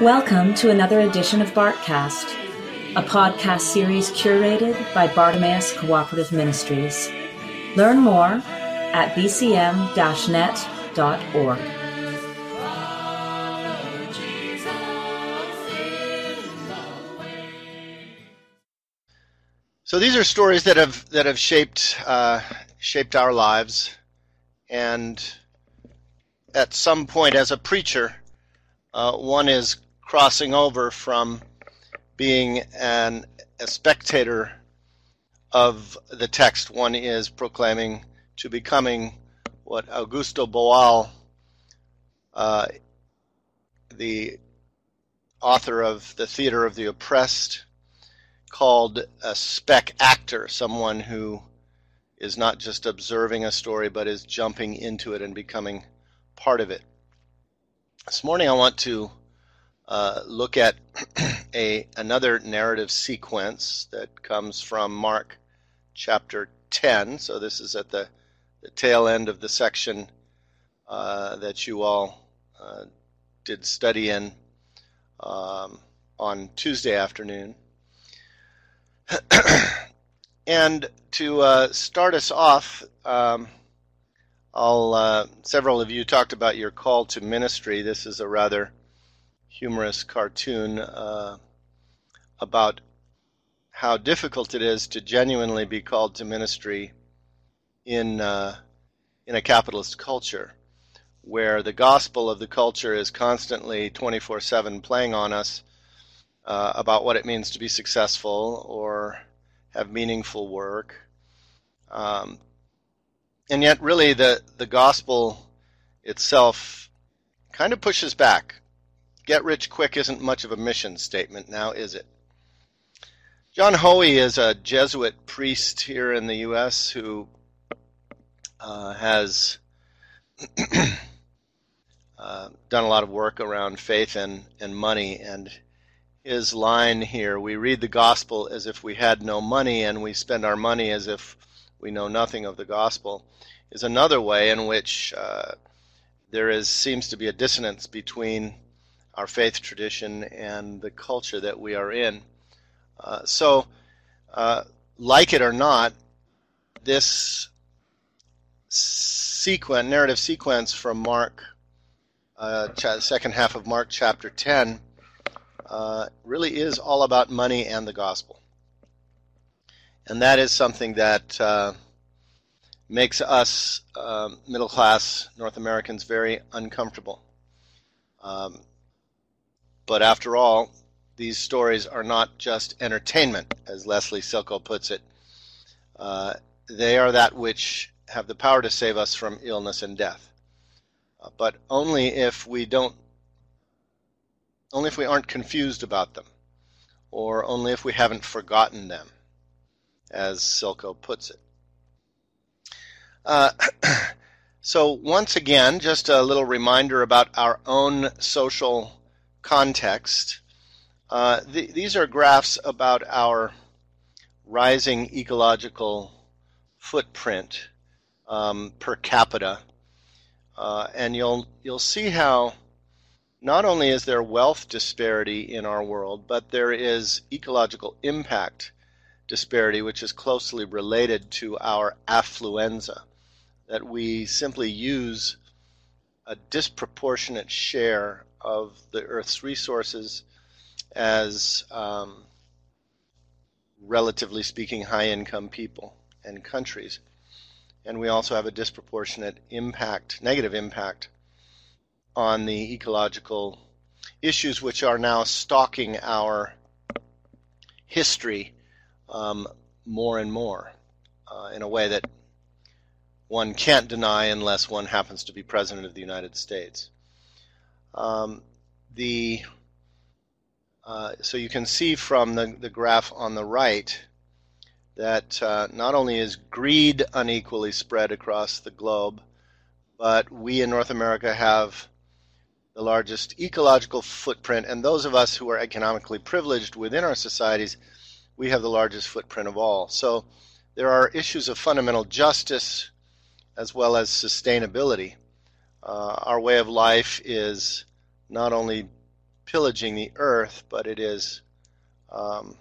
Welcome to another edition of Bartcast, a podcast series curated by Bartimaeus Cooperative Ministries. Learn more at bcm-net.org. So these are stories that have that have shaped uh, shaped our lives, and at some point, as a preacher, uh, one is crossing over from being an, a spectator of the text. One is proclaiming to becoming what Augusto Boal, uh, the author of The Theater of the Oppressed, called a spect-actor, someone who is not just observing a story but is jumping into it and becoming part of it. This morning I want to uh, look at a another narrative sequence that comes from Mark chapter 10. So this is at the, the tail end of the section uh, that you all uh, did study in um, on Tuesday afternoon. and to uh, start us off, um, I'll, uh, several of you talked about your call to ministry. This is a rather humorous cartoon uh, about how difficult it is to genuinely be called to ministry in uh, in a capitalist culture, where the gospel of the culture is constantly 24/7 playing on us uh, about what it means to be successful or have meaningful work. Um, and yet, really, the, the gospel itself kind of pushes back. Get rich quick isn't much of a mission statement now, is it? John Haughey is a Jesuit priest here in the U.S. who uh, has uh, done a lot of work around faith and, and money, and his line here we read the gospel as if we had no money and we spend our money as if we know nothing of the gospel is another way in which uh, there is seems to be a dissonance between our faith tradition and the culture that we are in. Uh, so, uh, like it or not, this sequence, narrative sequence from Mark, uh, second half of Mark chapter 10, uh, really is all about money and the gospel. And that is something that uh, makes us um, middle class North Americans very uncomfortable. Um, but after all, these stories are not just entertainment, as Leslie Silko puts it. Uh, they are that which have the power to save us from illness and death. Uh, but only if we don't only if we aren't confused about them, or only if we haven't forgotten them, as Silko puts it. Uh, so, once again, just a little reminder about our own social context. Uh, th- these are graphs about our rising ecological footprint um, per capita, uh, and you'll you'll see how not only is there wealth disparity in our world, but there is ecological impact disparity, which is closely related to our affluenza, that we simply use a disproportionate share of the Earth's resources as, um, relatively speaking, high income people and countries. And we also have a disproportionate impact, negative impact on the ecological issues which are now stalking our history um, more and more uh, in a way that one can't deny unless one happens to be president of the United States. Um, the uh, so you can see from the, the graph on the right that uh, not only is greed unequally spread across the globe, but we in North America have the largest ecological footprint, and those of us who are economically privileged within our societies, we have the largest footprint of all. So there are issues of fundamental justice as well as sustainability. Uh, our way of life is not only pillaging the earth, but it is um,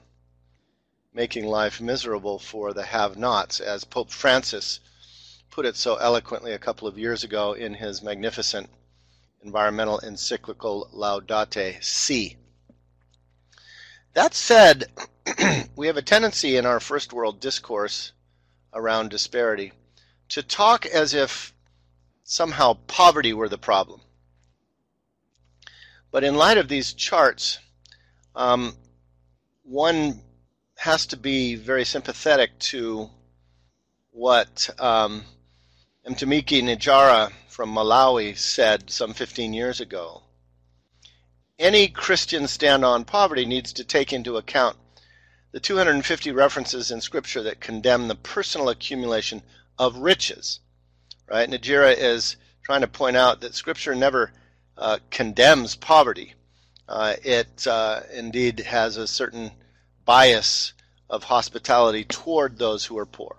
making life miserable for the have nots, as Pope Francis put it so eloquently a couple of years ago in his magnificent environmental encyclical Laudato Si. That said, we have a tendency in our first world discourse around disparity to talk as if somehow poverty were the problem. But in light of these charts, um, one has to be very sympathetic to what um, Mtumiki Njara from Malawi said some 15 years ago. Any Christian stand on poverty needs to take into account the 250 references in Scripture that condemn the personal accumulation of riches. Right? Njara is trying to point out that Scripture never uh, condemns poverty. Uh, it uh, indeed has a certain bias of hospitality toward those who are poor.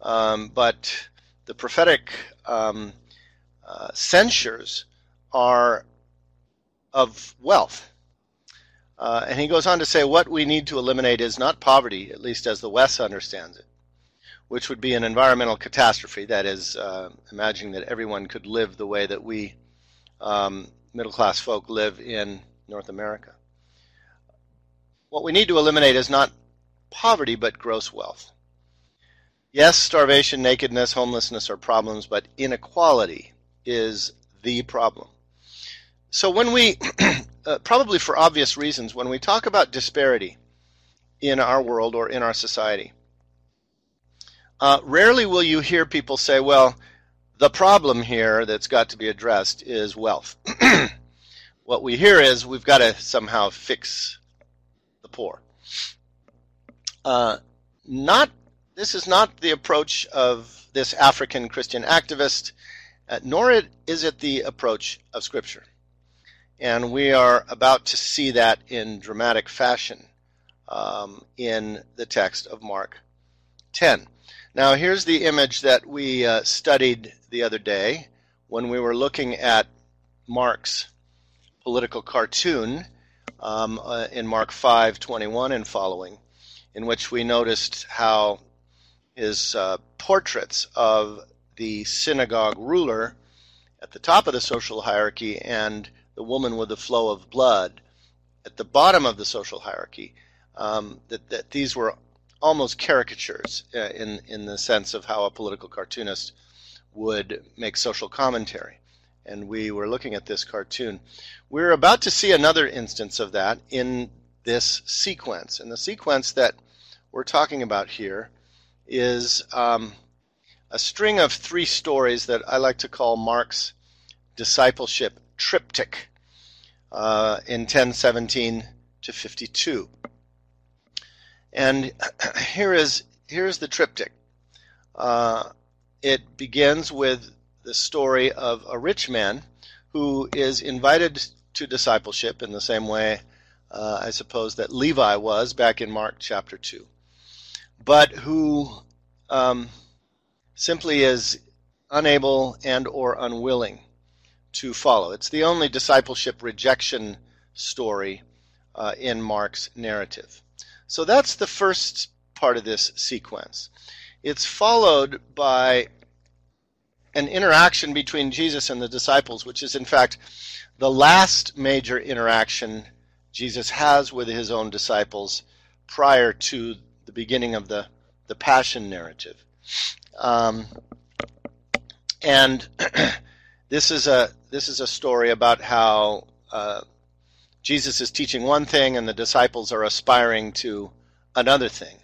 Um, but the prophetic um, uh, censures are of wealth. Uh, and he goes on to say what we need to eliminate is not poverty, at least as the West understands it, which would be an environmental catastrophe. That is, uh, imagining that everyone could live the way that we um, middle class folk live in North America. What we need to eliminate is not poverty, but gross wealth. Yes, starvation, nakedness, homelessness are problems, but inequality is the problem. So when we, uh, probably for obvious reasons, when we talk about disparity in our world or in our society, uh, rarely will you hear people say, well, the problem here that's got to be addressed is wealth. what we hear is we've got to somehow fix the poor. Uh, not this is not the approach of this African Christian activist, uh, nor it, is it the approach of Scripture. And we are about to see that in dramatic fashion um, in the text of Mark 10. Now, here's the image that we uh, studied the other day when we were looking at Mark's political cartoon um, uh, in Mark 5:21 and following, in which we noticed how his uh, portraits of the synagogue ruler at the top of the social hierarchy and the woman with the flow of blood at the bottom of the social hierarchy. Um, that, that these were almost caricatures uh, in in the sense of how a political cartoonist would make social commentary. And we were looking at this cartoon. We're about to see another instance of that in this sequence. And the sequence that we're talking about here is um, a string of three stories that I like to call Mark's discipleship triptych uh, in 1017 to 52. And here is here is the triptych. Uh, it begins with the story of a rich man who is invited to discipleship in the same way, uh, I suppose, that Levi was back in Mark chapter 2, but who um, simply is unable and or unwilling to follow. It's the only discipleship rejection story uh, in Mark's narrative. So that's the first part of this sequence. It's followed by an interaction between Jesus and the disciples, which is in fact the last major interaction Jesus has with his own disciples prior to the beginning of the, the Passion narrative. Um, and this is a this is a story about how uh, Jesus is teaching one thing and the disciples are aspiring to another thing.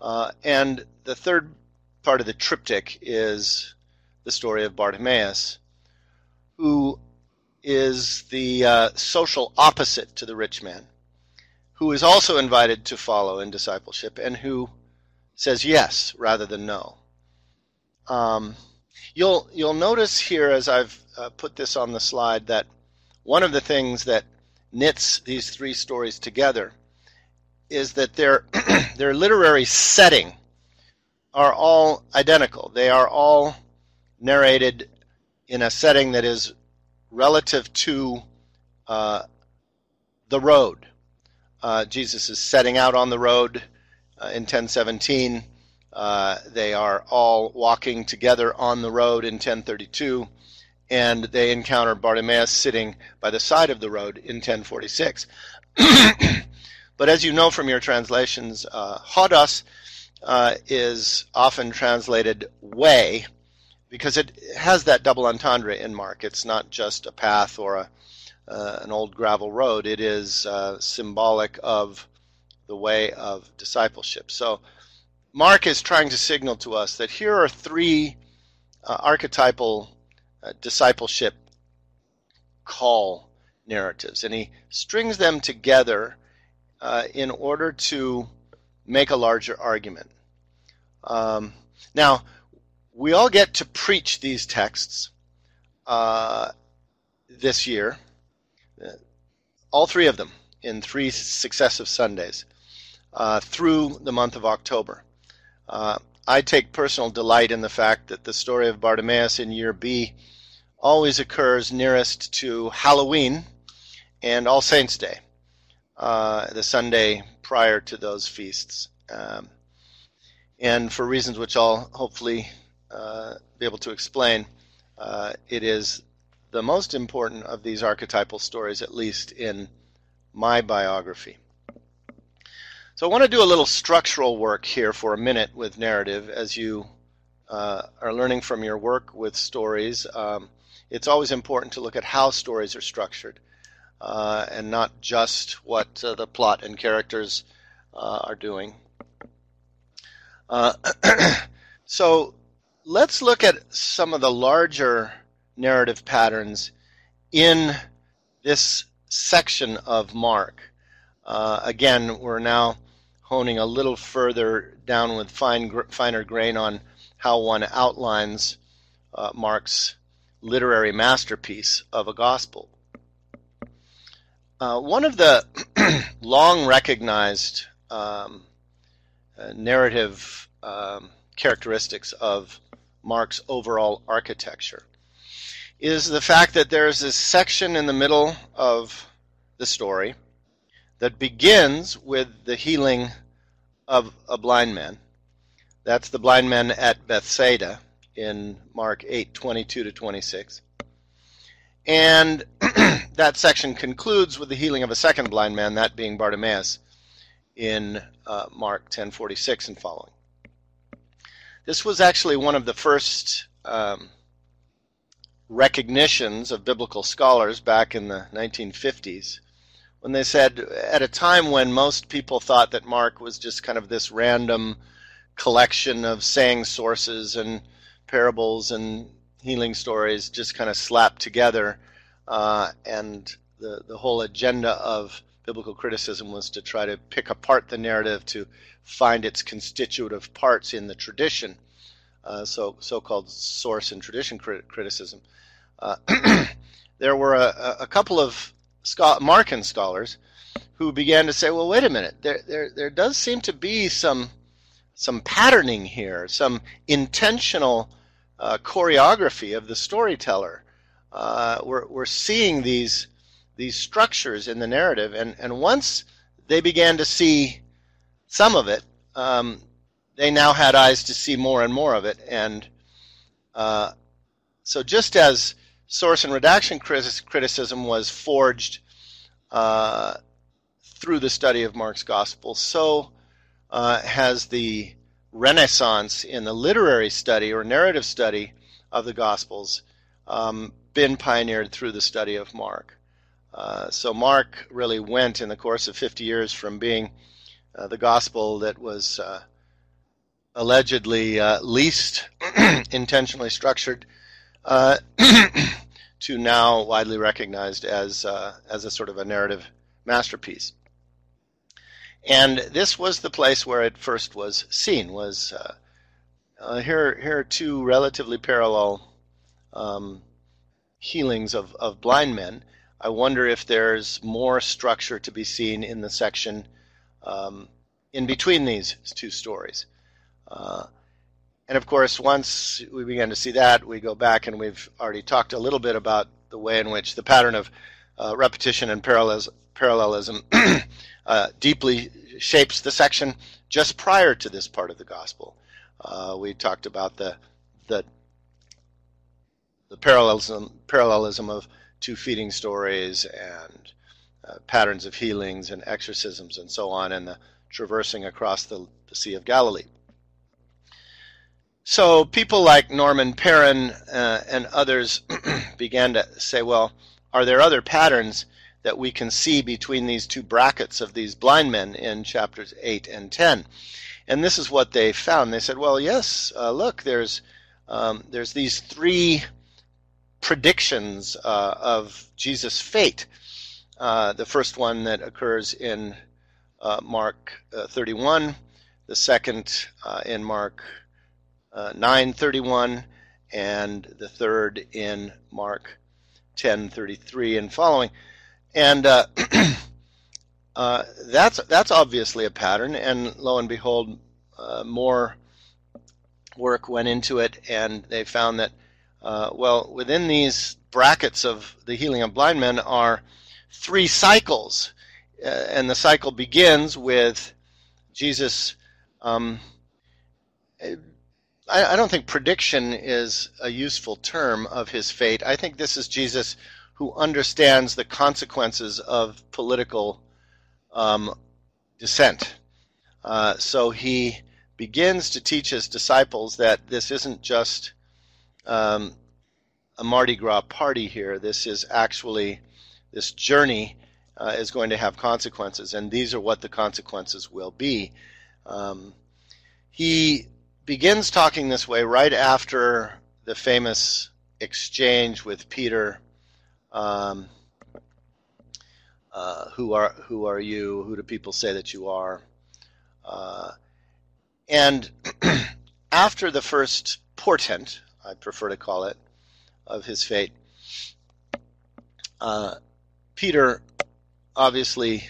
Uh, and the third part of the triptych is the story of Bartimaeus, who is the uh, social opposite to the rich man, who is also invited to follow in discipleship and who says yes rather than no. Um, you'll you'll notice here as I've uh, put this on the slide that one of the things that knits these three stories together is that their their literary setting are all identical. They are all narrated in a setting that is relative to uh, the road. Uh, Jesus is setting out on the road uh, in 1017. Uh, they are all walking together on the road in 1032, and they encounter Bartimaeus sitting by the side of the road in 1046. but as you know from your translations, uh, hodos uh, is often translated way because it has that double entendre in Mark. It's not just a path or a, uh, an old gravel road, it is uh, symbolic of the way of discipleship. So Mark is trying to signal to us that here are three uh, archetypal uh, discipleship call narratives, and he strings them together uh, in order to make a larger argument. Um, now, we all get to preach these texts uh, this year, uh, all three of them in three successive Sundays uh, through the month of October. Uh, I take personal delight in the fact that the story of Bartimaeus in year B always occurs nearest to Halloween and All Saints' Day, uh, the Sunday prior to those feasts. Um, and for reasons which I'll hopefully uh, be able to explain, uh, it is the most important of these archetypal stories, at least in my biography. So I want to do a little structural work here for a minute with narrative as you uh, are learning from your work with stories. Um, it's always important to look at how stories are structured uh, and not just what uh, the plot and characters uh, are doing. Uh, so let's look at some of the larger narrative patterns in this section of Mark. Uh, again, we're now honing a little further down with fine, finer grain on how one outlines uh, Mark's literary masterpiece of a gospel. Uh, one of the long recognized um, uh, narrative um, characteristics of Mark's overall architecture is the fact that there's this section in the middle of the story that begins with the healing of a blind man. That's the blind man at Bethsaida in Mark 8 22 to 26. And that section concludes with the healing of a second blind man, that being Bartimaeus, in uh, Mark 10:46 and following. This was actually one of the first um, recognitions of biblical scholars back in the 1950s when they said at a time when most people thought that Mark was just kind of this random collection of saying sources and parables and healing stories just kind of slapped together, uh, and the the whole agenda of biblical criticism was to try to pick apart the narrative to find its constitutive parts in the tradition, uh, so so-called source and tradition crit- criticism. Uh, there were a, a, couple of Markan scholars who began to say, "Well, wait a minute. There, there, there does seem to be some some patterning here, some intentional uh, choreography of the storyteller. Uh, we're, we're seeing these these structures in the narrative, and, and once they began to see some of it, um, they now had eyes to see more and more of it. And uh, so, just as source and redaction criticism was forged uh, through the study of Mark's Gospel, so uh, has the renaissance in the literary study or narrative study of the Gospels um, been pioneered through the study of Mark. Uh, so Mark really went in the course of 50 years from being uh, the gospel that was uh, allegedly uh, least intentionally structured uh, to now widely recognized as uh, as a sort of a narrative masterpiece. And this was the place where it first was seen. Was here here are two relatively parallel um, healings of, of blind men I wonder if there's more structure to be seen in the section um, in between these two stories. Uh, and of course, once we begin to see that, we go back and we've already talked a little bit about the way in which the pattern of uh, repetition and parallelism uh, deeply shapes the section just prior to this part of the gospel. Uh, we talked about the the the parallelism parallelism of two feeding stories and uh, patterns of healings and exorcisms and so on, and the traversing across the, the Sea of Galilee. So people like Norman Perrin uh, and others began to say, well, are there other patterns that we can see between these two brackets of these blind men in chapters 8 and 10? And this is what they found. They said, well, yes, uh, look, there's, um, there's these three predictions uh, of Jesus' fate. Uh, the first one that occurs in uh, Mark uh, 31, the second uh, in Mark uh, 9:31, and the third in Mark 10:33 and following. And uh, uh, that's that's obviously a pattern, and lo and behold, uh, more work went into it, and they found that uh, well, within these brackets of the healing of blind men are three cycles, uh, and the cycle begins with Jesus. Um, I, I don't think prediction is a useful term of his fate. I think this is Jesus who understands the consequences of political um, dissent. Uh, so he begins to teach his disciples that this isn't just um, a Mardi Gras party here. This is actually, this journey uh, is going to have consequences, and these are what the consequences will be. Um, he begins talking this way right after the famous exchange with Peter. Um, uh, who are who are you? Who do people say that you are? Uh, and after the first portent, I prefer to call it, of his fate, uh, Peter obviously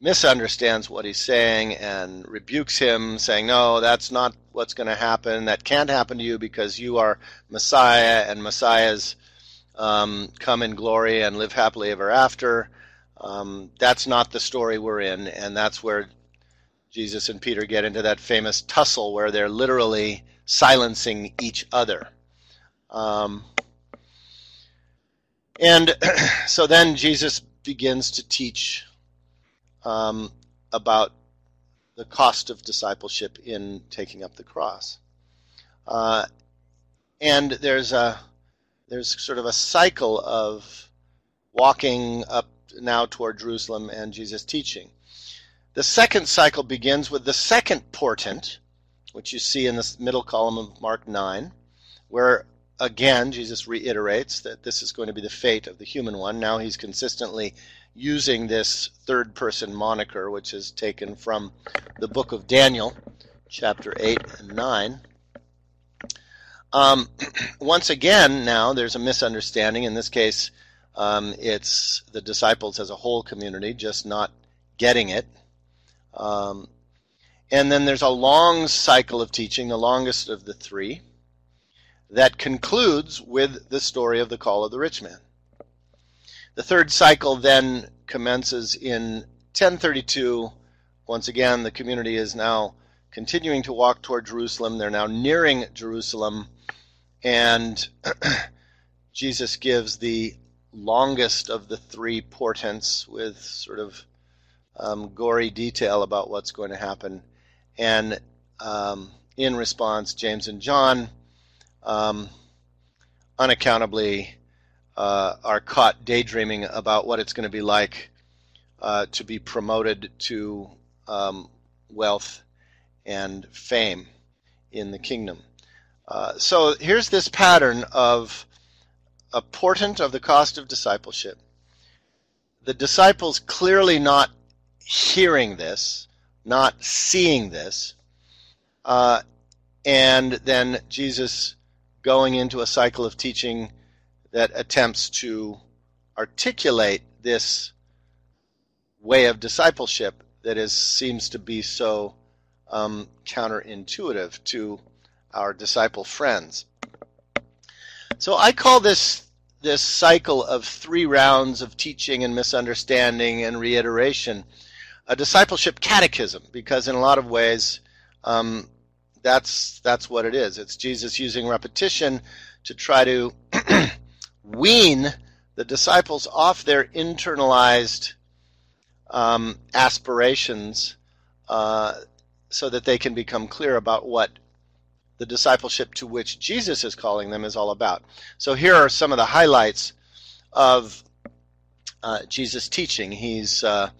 misunderstands what he's saying and rebukes him, saying, No, that's not what's going to happen. That can't happen to you because you are Messiah, and Messiahs um, come in glory and live happily ever after. Um, that's not the story we're in, and that's where Jesus and Peter get into that famous tussle where they're literally silencing each other. Um, and so then Jesus begins to teach um, about the cost of discipleship in taking up the cross. Uh, and there's a there's sort of a cycle of walking up now toward Jerusalem and Jesus teaching. The second cycle begins with the second portent, which you see in the middle column of Mark 9, where again Jesus reiterates that this is going to be the fate of the human one. Now he's consistently using this third person moniker, which is taken from the book of Daniel, chapter 8 and 9. Um, once again, now there's a misunderstanding. In this case, um, it's the disciples as a whole community just not getting it. Um, and then there's a long cycle of teaching, the longest of the three, that concludes with the story of the call of the rich man. The third cycle then commences in 1032. Once again, the community is now continuing to walk toward Jerusalem. They're now nearing Jerusalem, and Jesus gives the longest of the three portents with sort of um, gory detail about what's going to happen. And um, in response, James and John um, unaccountably uh, are caught daydreaming about what it's going to be like uh, to be promoted to um, wealth and fame in the kingdom. Uh, so here's this pattern of a portent of the cost of discipleship. The disciples clearly not hearing this, not seeing this, uh, and then Jesus going into a cycle of teaching that attempts to articulate this way of discipleship that is seems to be so um, counterintuitive to our disciple friends. So I call this this cycle of three rounds of teaching and misunderstanding and reiteration a discipleship catechism because in a lot of ways um, that's that's what it is. It's Jesus using repetition to try to wean the disciples off their internalized um, aspirations uh, so that they can become clear about what the discipleship to which Jesus is calling them is all about. So here are some of the highlights of uh, Jesus' teaching. He's uh,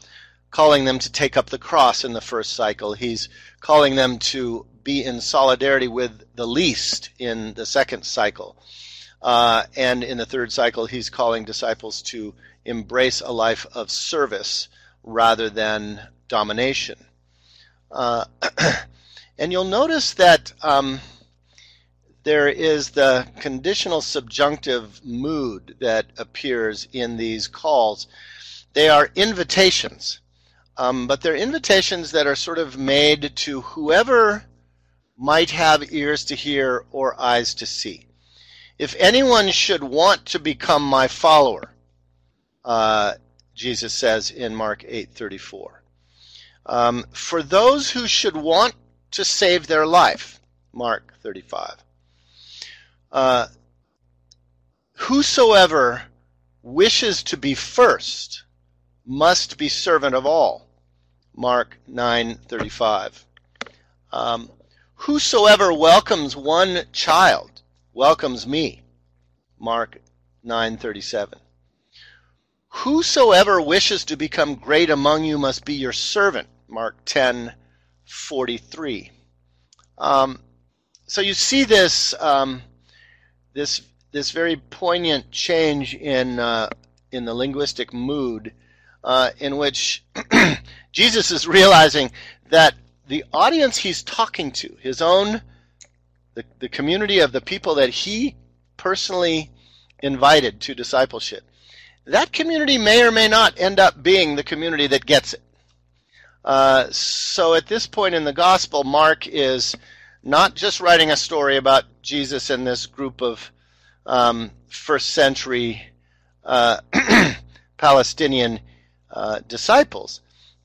calling them to take up the cross in the first cycle. He's calling them to be in solidarity with the least in the second cycle. Uh, and in the third cycle, he's calling disciples to embrace a life of service rather than domination. And you'll notice that um, there is the conditional subjunctive mood that appears in these calls. They are invitations, um, but they're invitations that are sort of made to whoever might have ears to hear or eyes to see. If anyone should want to become my follower, uh, Jesus says in Mark 8:34. Um, for those who should want to save their life, Mark 35. Uh, whosoever wishes to be first must be servant of all, Mark 9:35. Um, whosoever welcomes one child welcomes me, Mark 9:37. Whosoever wishes to become great among you must be your servant, Mark 10 43. Um, so you see this um, this this very poignant change in uh, in the linguistic mood uh, in which Jesus is realizing that the audience he's talking to, his own the, the community of the people that he personally invited to discipleship, that community may or may not end up being the community that gets it. Uh, so at this point in the gospel, Mark is not just writing a story about Jesus and this group of um, first century uh, Palestinian uh, disciples,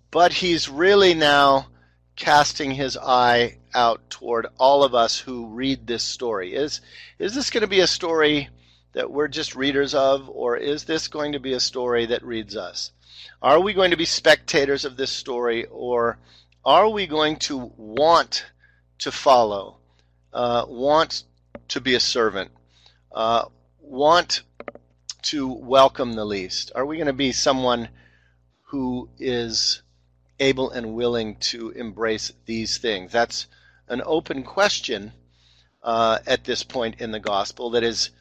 but he's really now casting his eye out toward all of us who read this story. Is is this going to be a story that we're just readers of, or is this going to be a story that reads us? Are we going to be spectators of this story, or are we going to want to follow, uh, want to be a servant, uh, want to welcome the least? Are we going to be someone who is able and willing to embrace these things? That's an open question uh, at this point in the gospel that is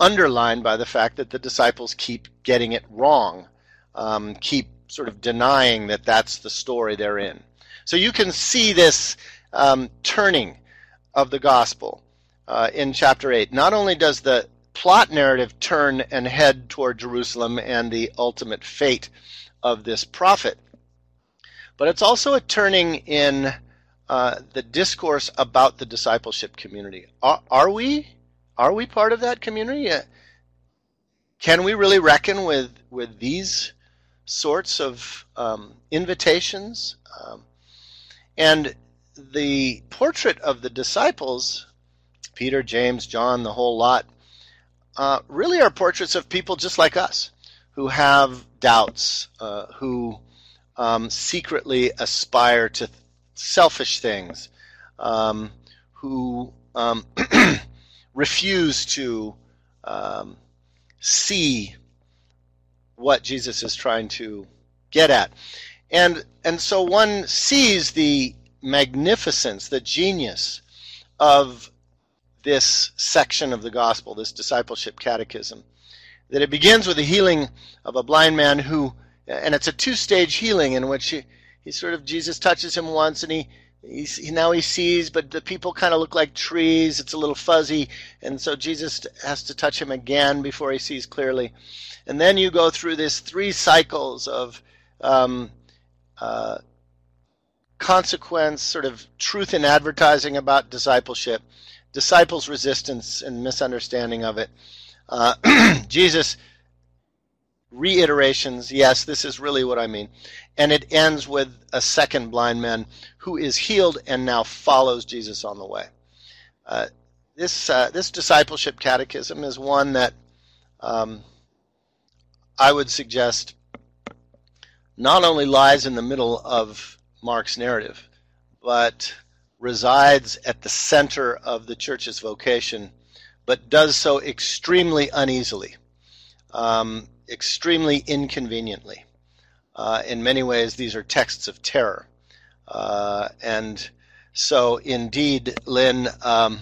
underlined by the fact that the disciples keep getting it wrong um, keep sort of denying that that's the story they're in. So you can see this um, turning of the gospel uh, in chapter 8. Not only does the plot narrative turn and head toward Jerusalem and the ultimate fate of this prophet, but it's also a turning in uh, the discourse about the discipleship community. Are, are, we? Are we part of that community? Uh, can we really reckon with with these sorts of um, invitations. Um, and the portrait of the disciples, Peter, James, John, the whole lot, uh, really are portraits of people just like us who have doubts, uh, who um, secretly aspire to selfish things, um, who um, refuse to um, see what Jesus is trying to get at. And and so one sees the magnificence, the genius of this section of the gospel, this discipleship catechism. That it begins with the healing of a blind man who and it's a two-stage healing in which he, he sort of Jesus touches him once and he He's, now he sees, but the people kind of look like trees. It's a little fuzzy, and so Jesus has to touch him again before he sees clearly. And then you go through this three cycles of um, uh, consequence, sort of truth in advertising about discipleship, disciples' resistance and misunderstanding of it, Uh, Jesus reiterations, yes, this is really what I mean. And it ends with a second blind man who is healed and now follows Jesus on the way. Uh, this uh, this discipleship catechism is one that um, I would suggest not only lies in the middle of Mark's narrative, but resides at the center of the church's vocation, but does so extremely uneasily. Um, extremely inconveniently. Uh, in many ways, these are texts of terror. Uh, and so, indeed, Lynn, um,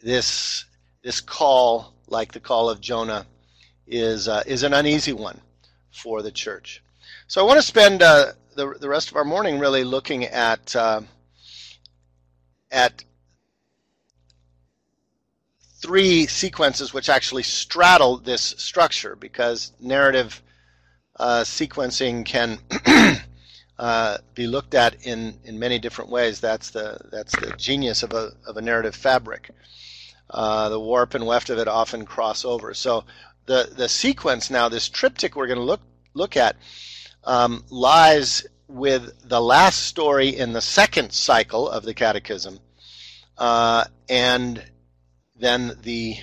this this call, like the call of Jonah, is uh, is an uneasy one for the church. So, I want to spend uh, the the rest of our morning really looking at uh, at three sequences which actually straddle this structure because narrative uh, sequencing can uh, be looked at in, in many different ways. That's the that's the genius of a of a narrative fabric. Uh, the warp and weft of it often cross over. So the the sequence now, this triptych we're going to look look at, um, lies with the last story in the second cycle of the Catechism, uh, and then the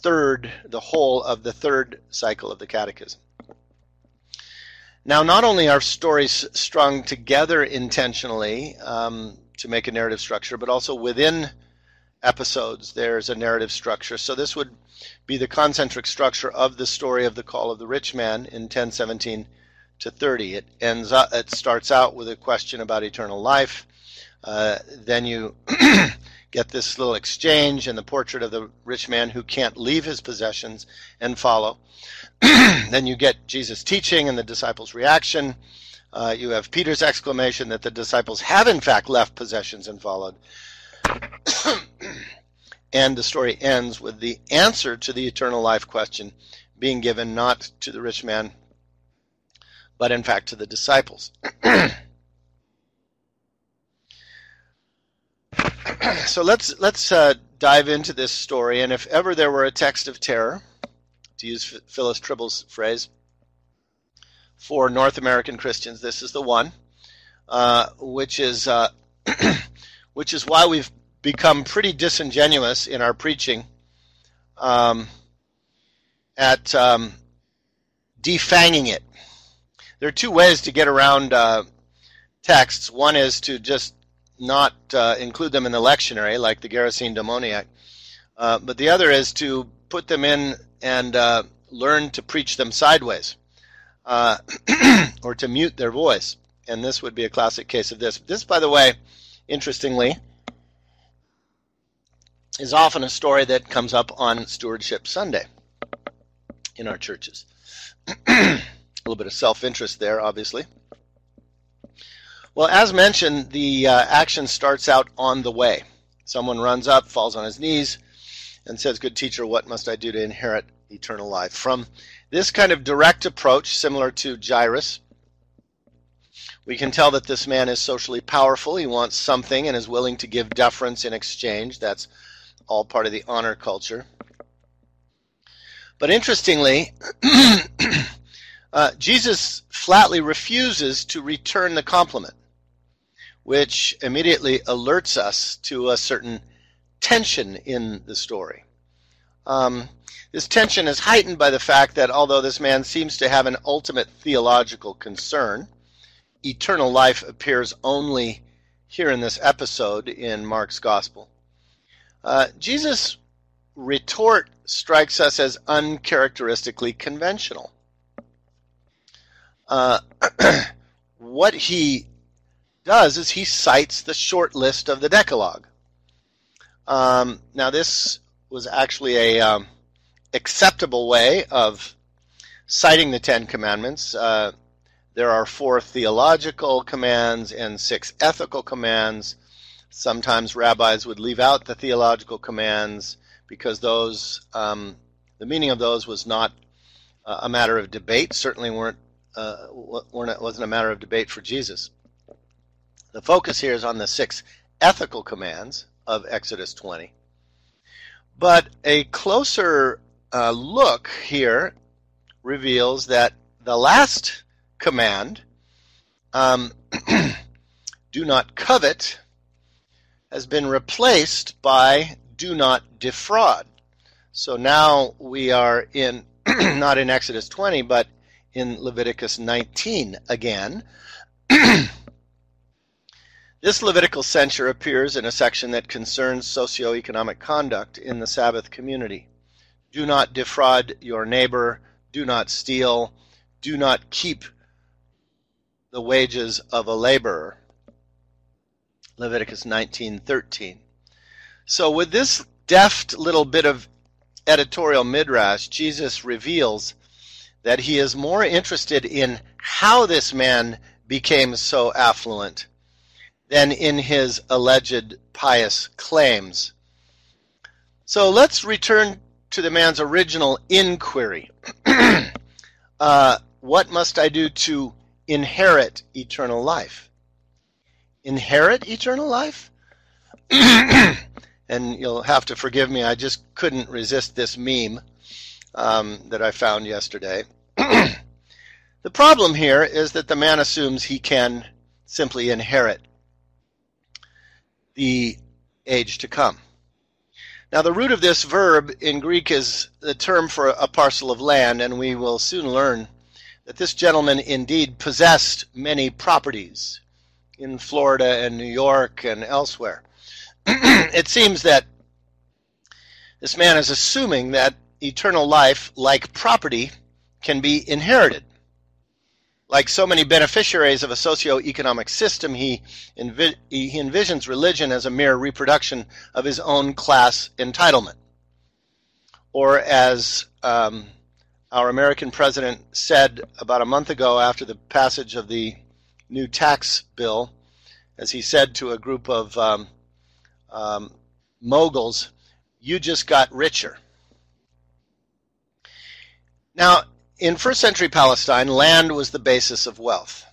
third, the whole of the third cycle of the Catechism. Now, not only are stories strung together intentionally um, to make a narrative structure, but also within episodes there's a narrative structure. So this would be the concentric structure of the story of the call of the rich man in 1017 to 30. It ends up, it starts out with a question about eternal life. Uh, then you get this little exchange and the portrait of the rich man who can't leave his possessions and follow. then you get Jesus' teaching and the disciples' reaction. Uh, you have Peter's exclamation that the disciples have in fact left possessions and followed. and the story ends with the answer to the eternal life question being given not to the rich man, but in fact to the disciples. so let's let's uh, dive into this story. And if ever there were a text of terror, to use Phyllis Trible's phrase, for North American Christians, this is the one, uh, which is uh, which is why we've become pretty disingenuous in our preaching um, at um, defanging it. There are two ways to get around uh, texts. One is to just not uh, include them in the lectionary, like the Gerasene demoniac. Uh, but the other is to put them in and uh, learn to preach them sideways, uh, or to mute their voice. And this would be a classic case of this. This, by the way, interestingly, is often a story that comes up on Stewardship Sunday in our churches. a little bit of self interest there, obviously. Well, as mentioned, the uh, action starts out on the way. Someone runs up, falls on his knees, and says, Good teacher, what must I do to inherit eternal life? From this kind of direct approach, similar to Jairus, we can tell that this man is socially powerful. He wants something and is willing to give deference in exchange. That's all part of the honor culture. But interestingly, uh, Jesus flatly refuses to return the compliment which immediately alerts us to a certain tension in the story. Um, this tension is heightened by the fact that although this man seems to have an ultimate theological concern, eternal life appears only here in this episode in Mark's Gospel. Uh, Jesus' retort strikes us as uncharacteristically conventional. Uh, what he does is he cites the short list of the Decalogue. Um, now, this was actually a um, acceptable way of citing the Ten Commandments. Uh, there are four theological commands and six ethical commands. Sometimes rabbis would leave out the theological commands because those, um, the meaning of those was not uh, a matter of debate. Certainly weren't, uh, weren't wasn't a matter of debate for Jesus. The focus here is on the six ethical commands of Exodus 20. But a closer uh, look here reveals that the last command, um, do not covet, has been replaced by do not defraud. So now we are in, not in Exodus 20, but in Leviticus 19 again. this Levitical censure appears in a section that concerns socioeconomic conduct in the Sabbath community. Do not defraud your neighbor, do not steal, do not keep the wages of a laborer. Leviticus 19:13. So with this deft little bit of editorial midrash, Jesus reveals that he is more interested in how this man became so affluent than in his alleged pious claims. So let's return to the man's original inquiry. uh, what must I do to inherit eternal life? Inherit eternal life? and you'll have to forgive me, I just couldn't resist this meme um, that I found yesterday. the problem here is that the man assumes he can simply inherit the age to come. Now, the root of this verb in Greek is the term for a parcel of land, and we will soon learn that this gentleman indeed possessed many properties in Florida and New York and elsewhere. it seems that this man is assuming that eternal life, like property, can be inherited. Like so many beneficiaries of a socio-economic system, he, envi- he envisions religion as a mere reproduction of his own class entitlement. Or as um, our American president said about a month ago after the passage of the new tax bill, as he said to a group of um, um, moguls, you just got richer. Now, in first century Palestine, land was the basis of wealth.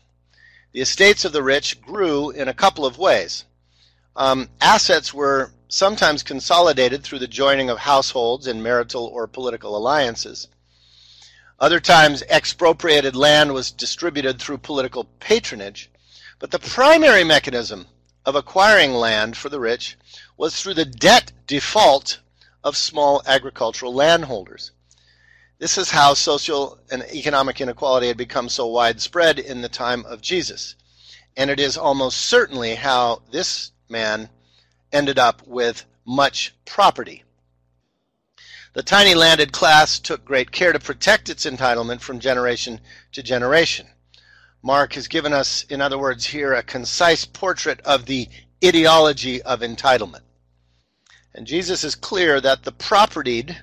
The estates of the rich grew in a couple of ways. Um, assets were sometimes consolidated through the joining of households in marital or political alliances. Other times, expropriated land was distributed through political patronage. But the primary mechanism of acquiring land for the rich was through the debt default of small agricultural landholders. This is how social and economic inequality had become so widespread in the time of Jesus. And it is almost certainly how this man ended up with much property. The tiny landed class took great care to protect its entitlement from generation to generation. Mark has given us, in other words, here a concise portrait of the ideology of entitlement. And Jesus is clear that the propertied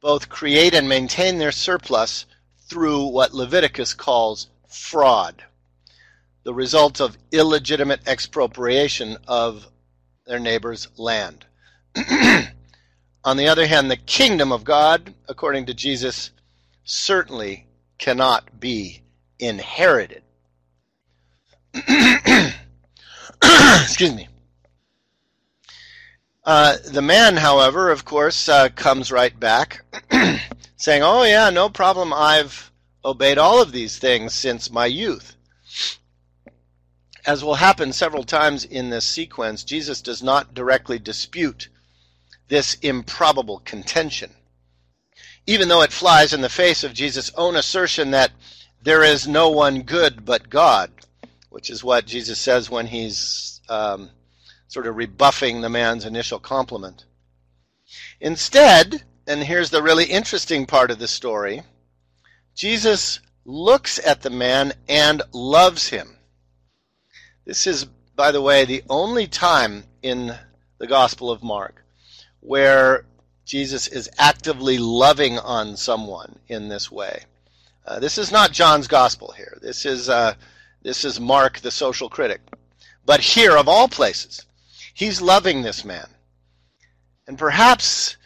both create and maintain their surplus through what Leviticus calls fraud, the result of illegitimate expropriation of their neighbor's land. On the other hand, the kingdom of God, according to Jesus, certainly cannot be inherited. Excuse me. Uh, the man, however, of course, uh, comes right back, saying, Oh, yeah, no problem. I've obeyed all of these things since my youth. As will happen several times in this sequence, Jesus does not directly dispute this improbable contention. Even though it flies in the face of Jesus' own assertion that there is no one good but God, which is what Jesus says when he's um, sort of rebuffing the man's initial compliment. Instead, and here's the really interesting part of the story, Jesus looks at the man and loves him. This is, by the way, the only time in the Gospel of Mark where Jesus is actively loving on someone in this way. Uh, this is not John's Gospel here. This is uh, this is Mark, the social critic. But here, of all places, He's loving this man. And perhaps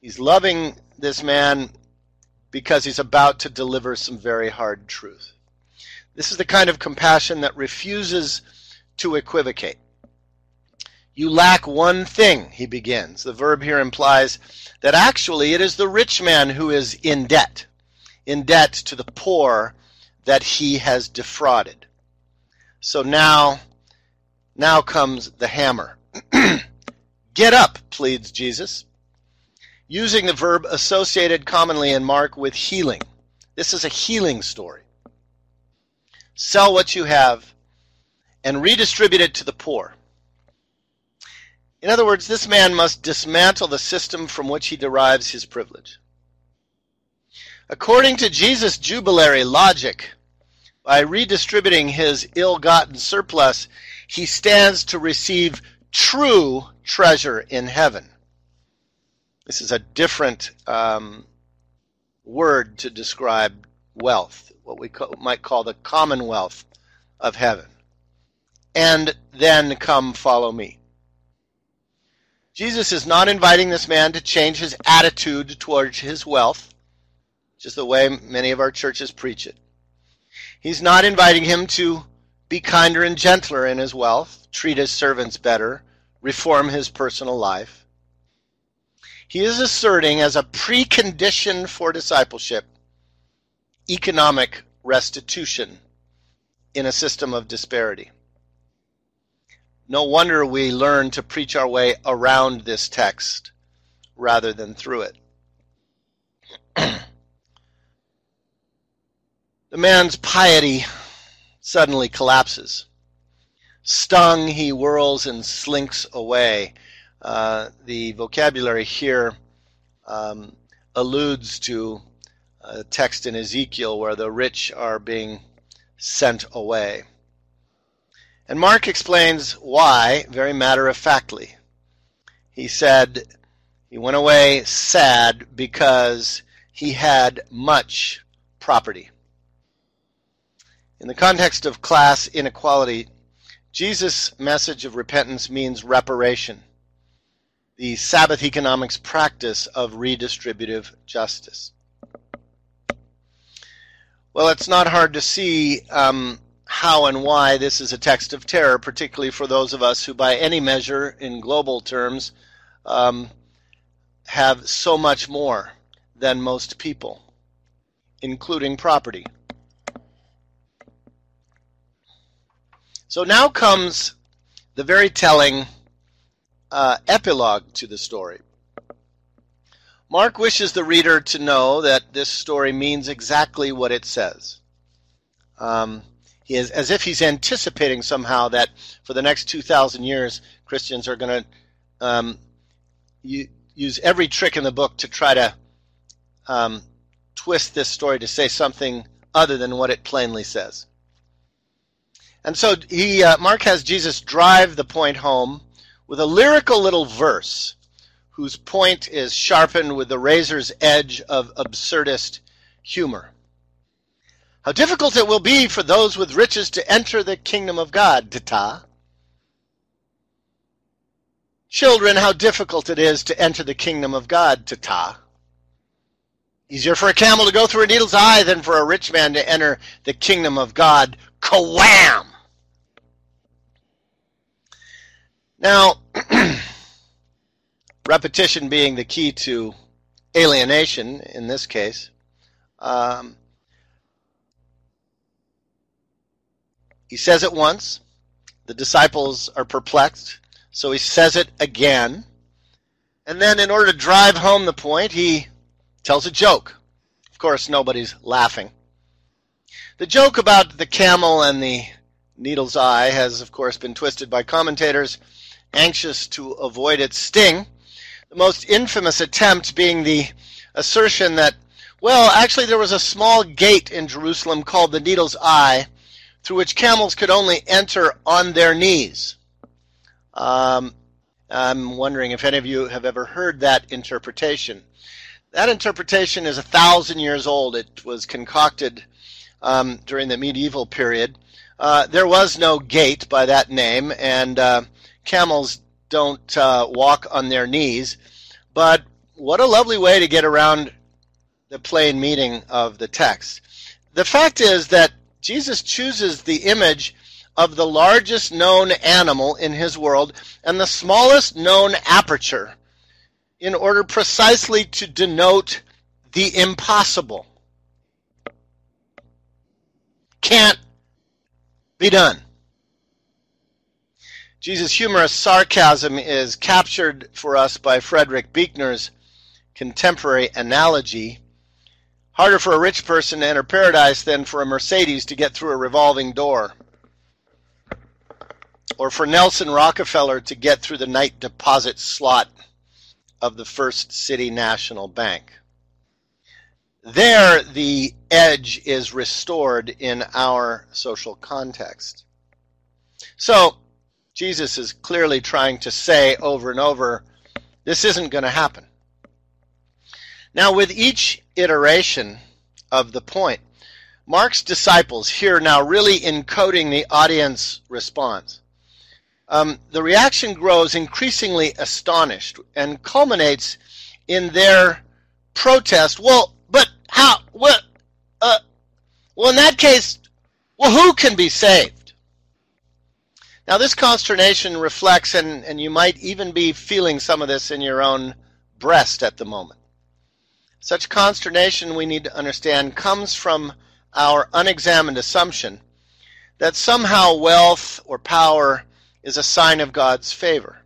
he's loving this man because he's about to deliver some very hard truth. This is the kind of compassion that refuses to equivocate. You lack one thing, he begins. The verb here implies that actually it is the rich man who is in debt, in debt to the poor that he has defrauded. So now, now comes the hammer. Get up, pleads Jesus, using the verb associated commonly in Mark with healing. This is a healing story. Sell what you have and redistribute it to the poor. In other words, this man must dismantle the system from which he derives his privilege. According to Jesus' jubilary logic, by redistributing his ill gotten surplus, he stands to receive true treasure in heaven. This is a different um, word to describe wealth, what we co- might call the commonwealth of heaven. And then come follow me. Jesus is not inviting this man to change his attitude towards his wealth, just the way many of our churches preach it. He's not inviting him to be kinder and gentler in his wealth, treat his servants better, reform his personal life. He is asserting as a precondition for discipleship economic restitution in a system of disparity. No wonder we learn to preach our way around this text rather than through it. the man's piety suddenly collapses. Stung, he whirls and slinks away. Uh, the vocabulary here um, alludes to a text in Ezekiel where the rich are being sent away. And Mark explains why very matter of factly. He said he went away sad because he had much property. In the context of class inequality, Jesus' message of repentance means reparation, the Sabbath economics practice of redistributive justice. Well, it's not hard to see um, how and why this is a text of terror, particularly for those of us who, by any measure in global terms, um, have so much more than most people, including property. So now comes the very telling uh, epilogue to the story. Mark wishes the reader to know that this story means exactly what it says. Um, he is as if he's anticipating somehow that for the next 2,000 years, Christians are going to um, use every trick in the book to try to um, twist this story to say something other than what it plainly says. And so he, uh, Mark has Jesus drive the point home with a lyrical little verse whose point is sharpened with the razor's edge of absurdist humor. How difficult it will be for those with riches to enter the kingdom of God, Tata. Children, how difficult it is to enter the kingdom of God, Tata. Easier for a camel to go through a needle's eye than for a rich man to enter the kingdom of God. Kawam! Now, repetition being the key to alienation in this case, um, He says it once. The disciples are perplexed, so he says it again. And then, in order to drive home the point, he tells a joke. Of course, nobody's laughing. The joke about the camel and the needle's eye has, of course, been twisted by commentators anxious to avoid its sting. The most infamous attempt being the assertion that, well, actually, there was a small gate in Jerusalem called the Needle's Eye through which camels could only enter on their knees. Um, I'm wondering if any of you have ever heard that interpretation. That interpretation is a thousand years old. It was concocted um, during the medieval period. Uh, there was no gate by that name, and uh, camels don't uh, walk on their knees. But what a lovely way to get around the plain meaning of the text. The fact is that Jesus chooses the image of the largest known animal in his world and the smallest known aperture in order precisely to denote the impossible. Can't be done. Jesus' humorous sarcasm is captured for us by Frederick Buechner's contemporary analogy. Harder for a rich person to enter paradise than for a Mercedes to get through a revolving door. Or for Nelson Rockefeller to get through the night deposit slot of the First City National Bank. There, the edge is restored in our social context. So, Jesus is clearly trying to say over and over, this isn't going to happen. Now, with each iteration of the point, Mark's disciples here now really encoding the audience response. Um, the reaction grows increasingly astonished and culminates in their protest. Well, but how? What? Uh, well, in that case, well, who can be saved? Now, this consternation reflects, and, and you might even be feeling some of this in your own breast at the moment. Such consternation, we need to understand, comes from our unexamined assumption that somehow wealth or power is a sign of God's favor.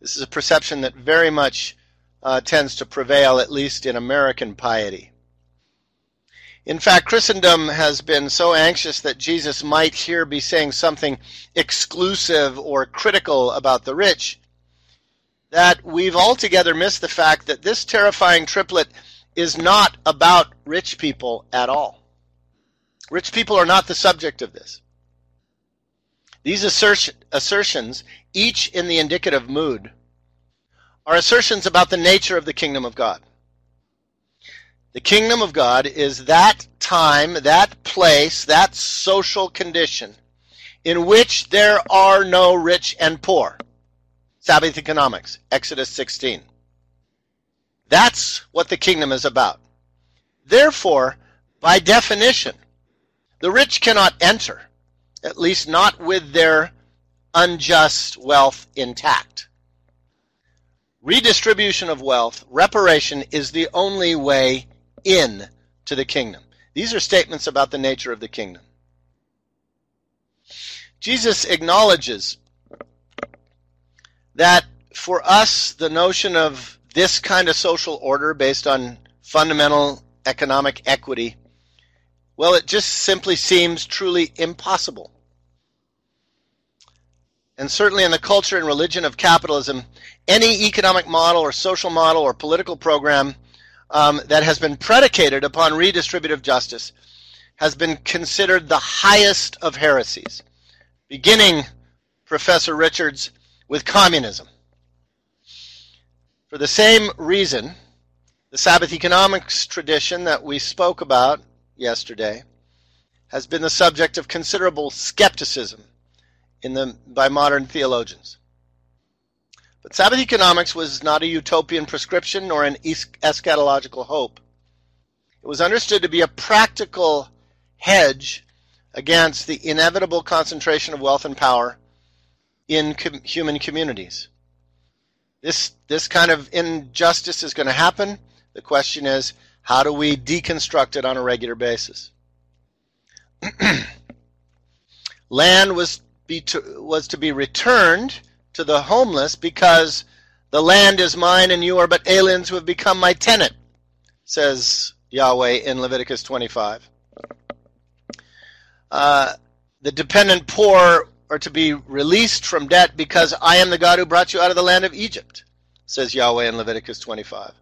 This is a perception that very much uh, tends to prevail, at least in American piety. In fact, Christendom has been so anxious that Jesus might here be saying something exclusive or critical about the rich that we've altogether missed the fact that this terrifying triplet is not about rich people at all. Rich people are not the subject of this. These assertions, each in the indicative mood, are assertions about the nature of the kingdom of God. The kingdom of God is that time, that place, that social condition in which there are no rich and poor. Sabbath economics, Exodus 16. That's what the kingdom is about. Therefore, by definition, the rich cannot enter, at least not with their unjust wealth intact. Redistribution of wealth, reparation, is the only way in to the kingdom. These are statements about the nature of the kingdom. Jesus acknowledges that for us, the notion of this kind of social order based on fundamental economic equity, well, it just simply seems truly impossible. And certainly in the culture and religion of capitalism, any economic model or social model or political program um, that has been predicated upon redistributive justice has been considered the highest of heresies, beginning, Professor Richards, with communism. For the same reason, the Sabbath economics tradition that we spoke about yesterday has been the subject of considerable skepticism in the, by modern theologians. But Sabbath economics was not a utopian prescription nor an eschatological hope. It was understood to be a practical hedge against the inevitable concentration of wealth and power in com- human communities. This this kind of injustice is going to happen. The question is, how do we deconstruct it on a regular basis? Land was be to, was to be returned to the homeless because the land is mine and you are but aliens who have become my tenant, says Yahweh in Leviticus 25. Uh, the dependent poor are to be released from debt because I am the God who brought you out of the land of Egypt, says Yahweh in Leviticus 25.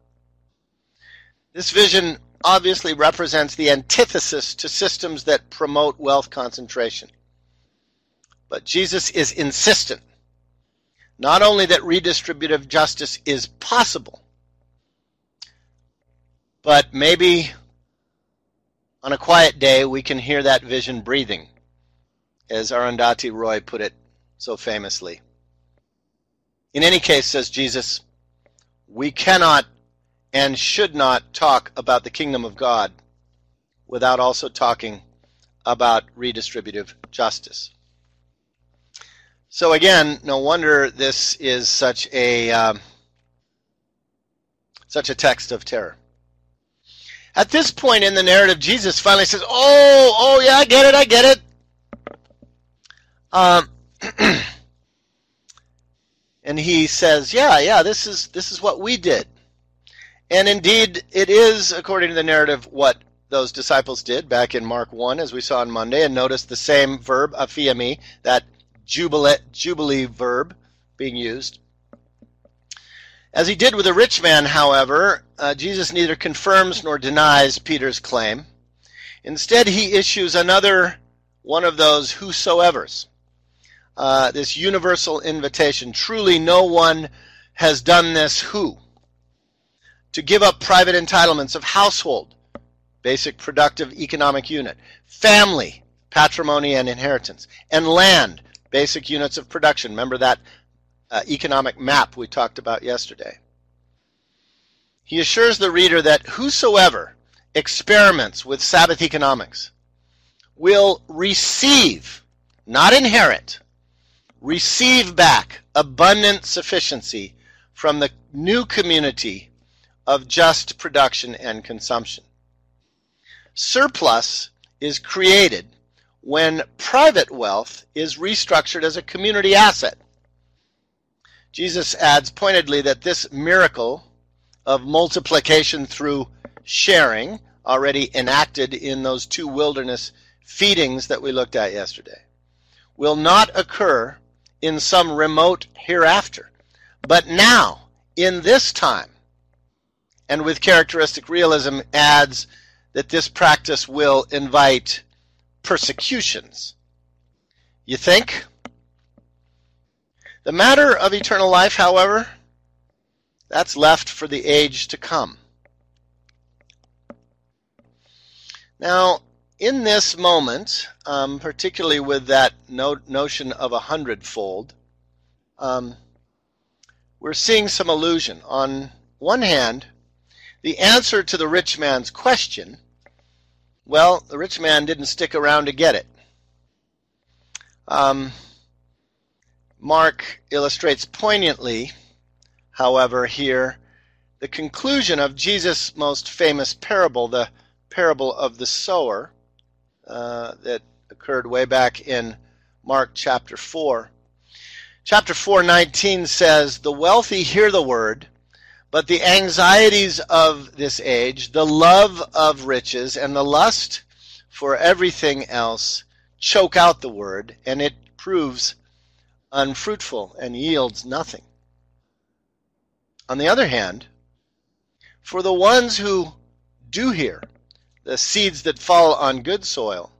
This vision obviously represents the antithesis to systems that promote wealth concentration. But Jesus is insistent not only that redistributive justice is possible, but maybe on a quiet day we can hear that vision breathing as Arundhati Roy put it so famously. In any case, says Jesus, we cannot and should not talk about the kingdom of God without also talking about redistributive justice. So again, no wonder this is such a um, such a text of terror. At this point in the narrative, Jesus finally says, "Oh, oh yeah, I get it, I get it." Um, and he says, "Yeah, yeah, this is this is what we did." And indeed, it is, according to the narrative, what those disciples did back in Mark 1, as we saw on Monday. And notice the same verb, aphiemi, that jubilee, jubilee verb being used. As he did with the rich man, however, uh, Jesus neither confirms nor denies Peter's claim. Instead, he issues another one of those whosoevers. Uh, this universal invitation. Truly, no one has done this who? To give up private entitlements of household, basic productive economic unit, family, patrimony and inheritance, and land, basic units of production. Remember that uh, economic map we talked about yesterday. He assures the reader that whosoever experiments with Sabbath economics will receive, not inherit, receive back abundant sufficiency from the new community of just production and consumption. Surplus is created when private wealth is restructured as a community asset. Jesus adds pointedly that this miracle of multiplication through sharing, already enacted in those two wilderness feedings that we looked at yesterday, will not occur in some remote hereafter, but now, in this time. And with characteristic realism, adds that this practice will invite persecutions. You think? The matter of eternal life, however, that's left for the age to come. Now, in this moment, um, particularly with that no- notion of a hundredfold, um, we're seeing some illusion. On one hand, the answer to the rich man's question, well, the rich man didn't stick around to get it. Um, Mark illustrates poignantly, however, here the conclusion of Jesus' most famous parable, the parable of the sower, uh, that occurred way back in Mark chapter 4. Chapter 4:19 says, "The wealthy hear the word, but the anxieties of this age, the love of riches, and the lust for everything else choke out the word, and it proves unfruitful and yields nothing. On the other hand, for the ones who do hear, the seeds that fall on good soil,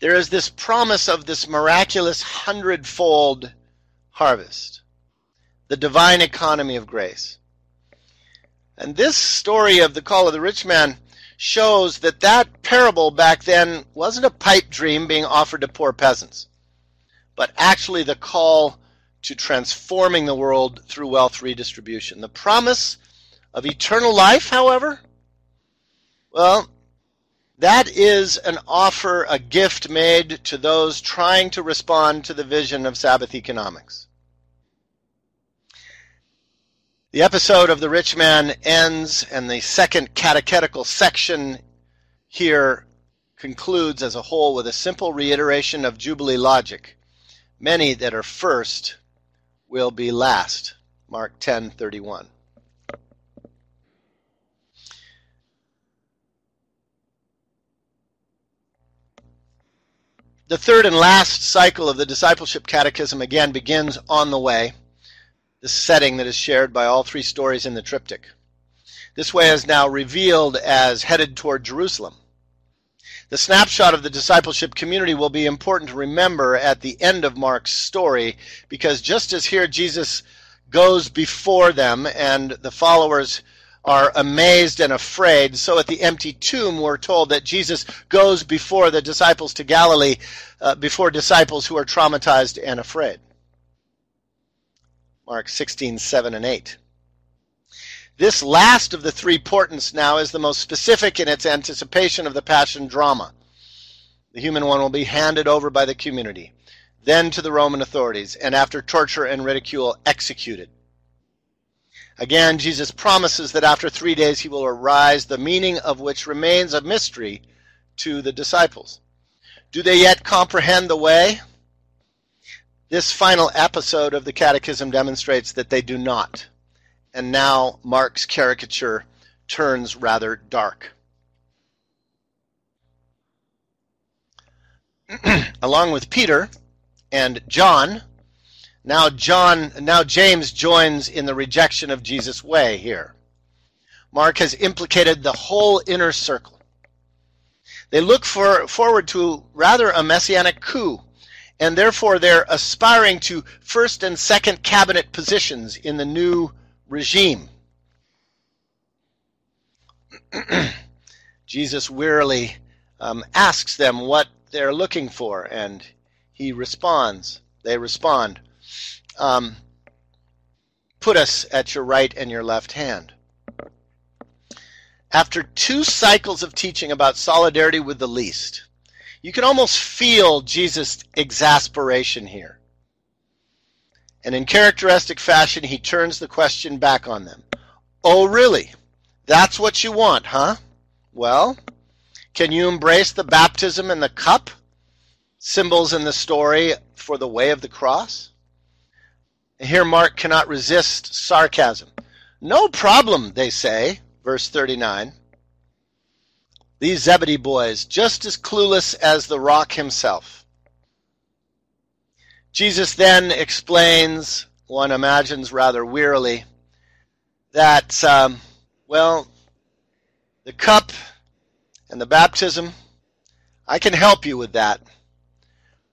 there is this promise of this miraculous hundredfold harvest, the divine economy of grace. And this story of the call of the rich man shows that that parable back then wasn't a pipe dream being offered to poor peasants but actually the call to transforming the world through wealth redistribution. The promise of eternal life, however, well, that is an offer, a gift made to those trying to respond to the vision of Sabbath economics. The episode of the rich man ends, and the second catechetical section here concludes as a whole with a simple reiteration of Jubilee logic. Many that are first will be last. Mark 10:31. The third and last cycle of the discipleship catechism again begins on the way, the setting that is shared by all three stories in the triptych. This way is now revealed as headed toward Jerusalem. The snapshot of the discipleship community will be important to remember at the end of Mark's story because just as here Jesus goes before them and the followers are amazed and afraid, so at the empty tomb we're told that Jesus goes before the disciples to Galilee, uh, before disciples who are traumatized and afraid. Mark 16, 7 and 8. This last of the three portents now is the most specific in its anticipation of the passion drama. The human one will be handed over by the community. then to the Roman authorities, and after torture and ridicule, executed. Again, Jesus promises that after three days he will arise, the meaning of which remains a mystery to the disciples. Do they yet comprehend the way? This final episode of the Catechism demonstrates that they do not. And now Mark's caricature turns rather dark. Along with Peter and John, now John, now James joins in the rejection of Jesus' way here. Mark has implicated the whole inner circle. They look for, forward to rather a messianic coup, and therefore they're aspiring to first and second cabinet positions in the new regime. Jesus wearily um, asks them what they're looking for, and he responds. They respond um, put us at your right and your left hand. After two cycles of teaching about solidarity with the least, you can almost feel Jesus' exasperation here. And in characteristic fashion, he turns the question back on them. Oh, really? That's what you want, huh? Well, can you embrace the baptism and the cup? Symbols in the story for the way of the cross? Here Mark cannot resist sarcasm. No problem, they say, verse 39. These Zebedee boys, just as clueless as the rock himself. Jesus then explains, one imagines rather wearily, that, um, well, the cup and the baptism, I can help you with that.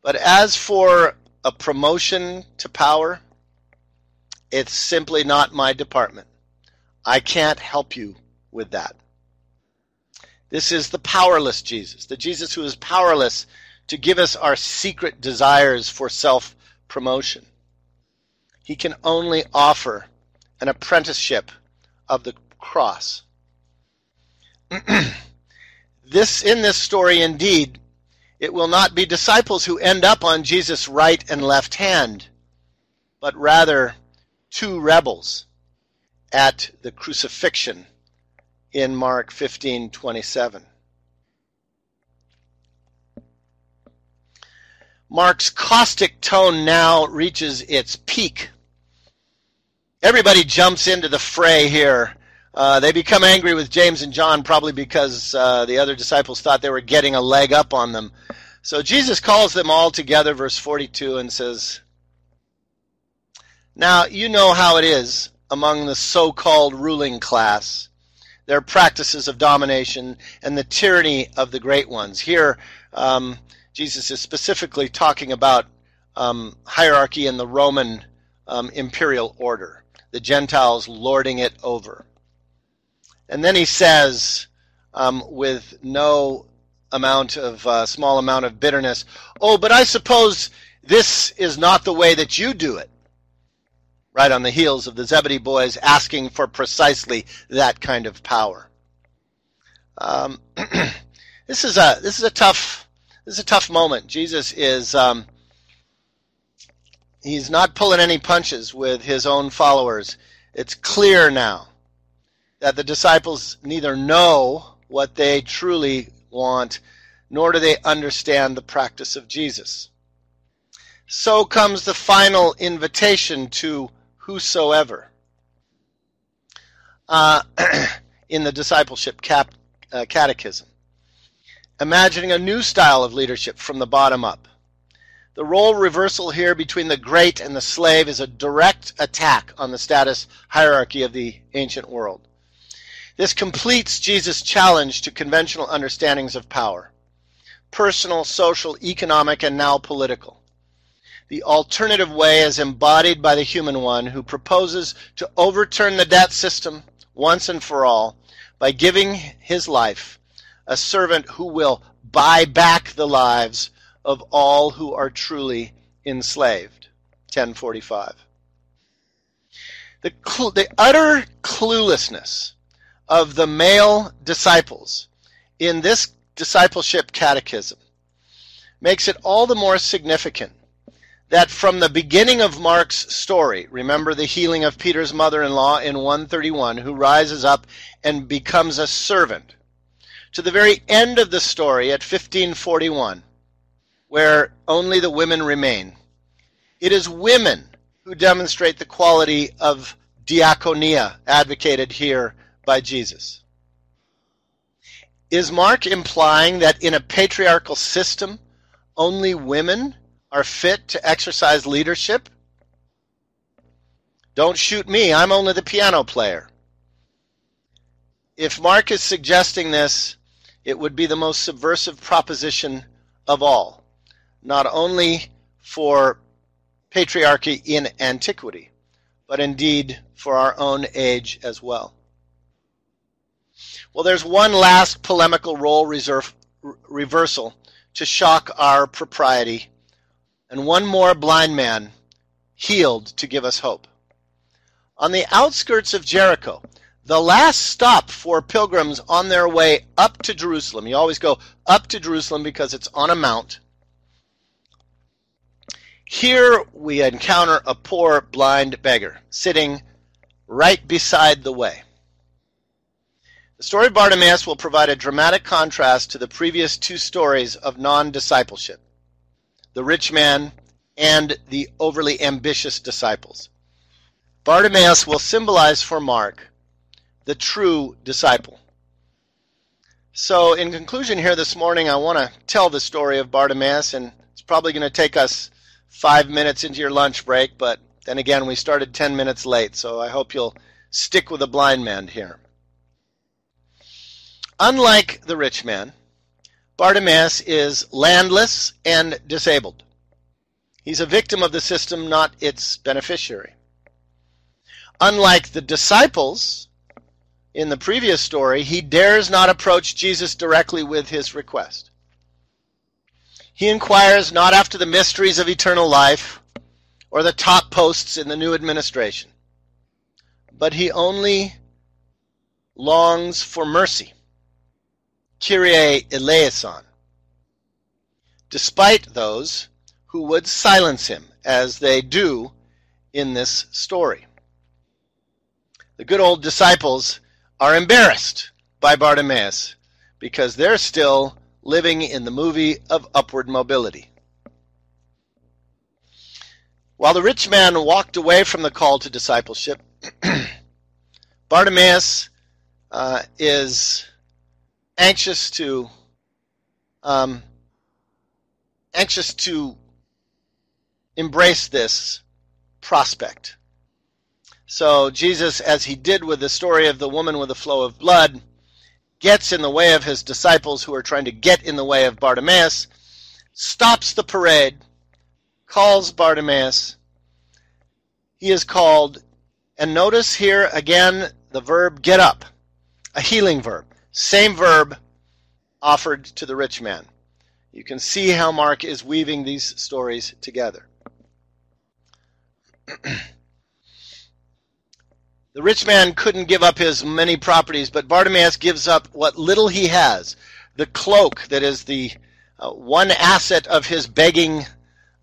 But as for a promotion to power, it's simply not my department. I can't help you with that. This is the powerless Jesus, the Jesus who is powerless to give us our secret desires for self promotion. He can only offer an apprenticeship of the cross. this in this story indeed it will not be disciples who end up on Jesus' right and left hand, but rather two rebels at the crucifixion in Mark 15:27. Mark's caustic tone now reaches its peak. Everybody jumps into the fray here. Uh, they become angry with James and John, probably because uh, the other disciples thought they were getting a leg up on them. So Jesus calls them all together, verse 42, and says, now, you know how it is among the so called ruling class their practices of domination and the tyranny of the great ones. Here, um, Jesus is specifically talking about um, hierarchy in the Roman um, imperial order, the Gentiles lording it over. And then he says, um, with no amount of uh, small amount of bitterness, "Oh, but I suppose this is not the way that you do it." Right on the heels of the Zebedee boys asking for precisely that kind of power. Um, this is a this is a tough this is a tough moment. Jesus is um, he's not pulling any punches with his own followers. It's clear now that the disciples neither know what they truly want, nor do they understand the practice of Jesus. So comes the final invitation to whosoever. Uh, in the discipleship cap, uh, catechism. Imagining a new style of leadership from the bottom up. The role reversal here between the great and the slave is a direct attack on the status hierarchy of the ancient world. This completes Jesus' challenge to conventional understandings of power personal, social, economic, and now political the alternative way is embodied by the human one who proposes to overturn the debt system once and for all by giving his life, a servant who will buy back the lives of all who are truly enslaved. 1045. The, cl- the utter cluelessness of the male disciples in this discipleship catechism makes it all the more significant that from the beginning of Mark's story, remember the healing of Peter's mother in law in 131, who rises up and becomes a servant, to the very end of the story at 1541, where only the women remain, it is women who demonstrate the quality of diaconia advocated here by Jesus. Is Mark implying that in a patriarchal system, only women are fit to exercise leadership? Don't shoot me, I'm only the piano player. If Mark is suggesting this, it would be the most subversive proposition of all, not only for patriarchy in antiquity, but indeed for our own age as well. Well, there's one last polemical role reserve, reversal to shock our propriety, and one more blind man healed to give us hope. On the outskirts of Jericho, the last stop for pilgrims on their way up to Jerusalem, you always go up to Jerusalem because it's on a mount. Here we encounter a poor blind beggar sitting right beside the way. The story of Bartimaeus will provide a dramatic contrast to the previous two stories of non discipleship the rich man and the overly ambitious disciples. Bartimaeus will symbolize for Mark the true disciple. So, in conclusion, here this morning, I want to tell the story of Bartimaeus, and it's probably going to take us five minutes into your lunch break, but then again, we started 10 minutes late, so I hope you'll stick with the blind man here. Unlike the rich man, Bartimaeus is landless and disabled. He's a victim of the system, not its beneficiary. Unlike the disciples in the previous story, he dares not approach Jesus directly with his request. He inquires not after the mysteries of eternal life or the top posts in the new administration, but he only longs for mercy Kyrie eleison, despite those who would silence him, as they do in this story. The good old disciples are embarrassed by Bartimaeus because they're still living in the movie of upward mobility. While the rich man walked away from the call to discipleship, Bartimaeus uh, is anxious to um, anxious to embrace this prospect. So Jesus, as he did with the story of the woman with the flow of blood, gets in the way of his disciples who are trying to get in the way of Bartimaeus, stops the parade, calls Bartimaeus. He is called, and notice here again the verb get up, a healing verb. Same verb offered to the rich man. You can see how Mark is weaving these stories together. the rich man couldn't give up his many properties, but Bartimaeus gives up what little he has the cloak that is the uh, one asset of his begging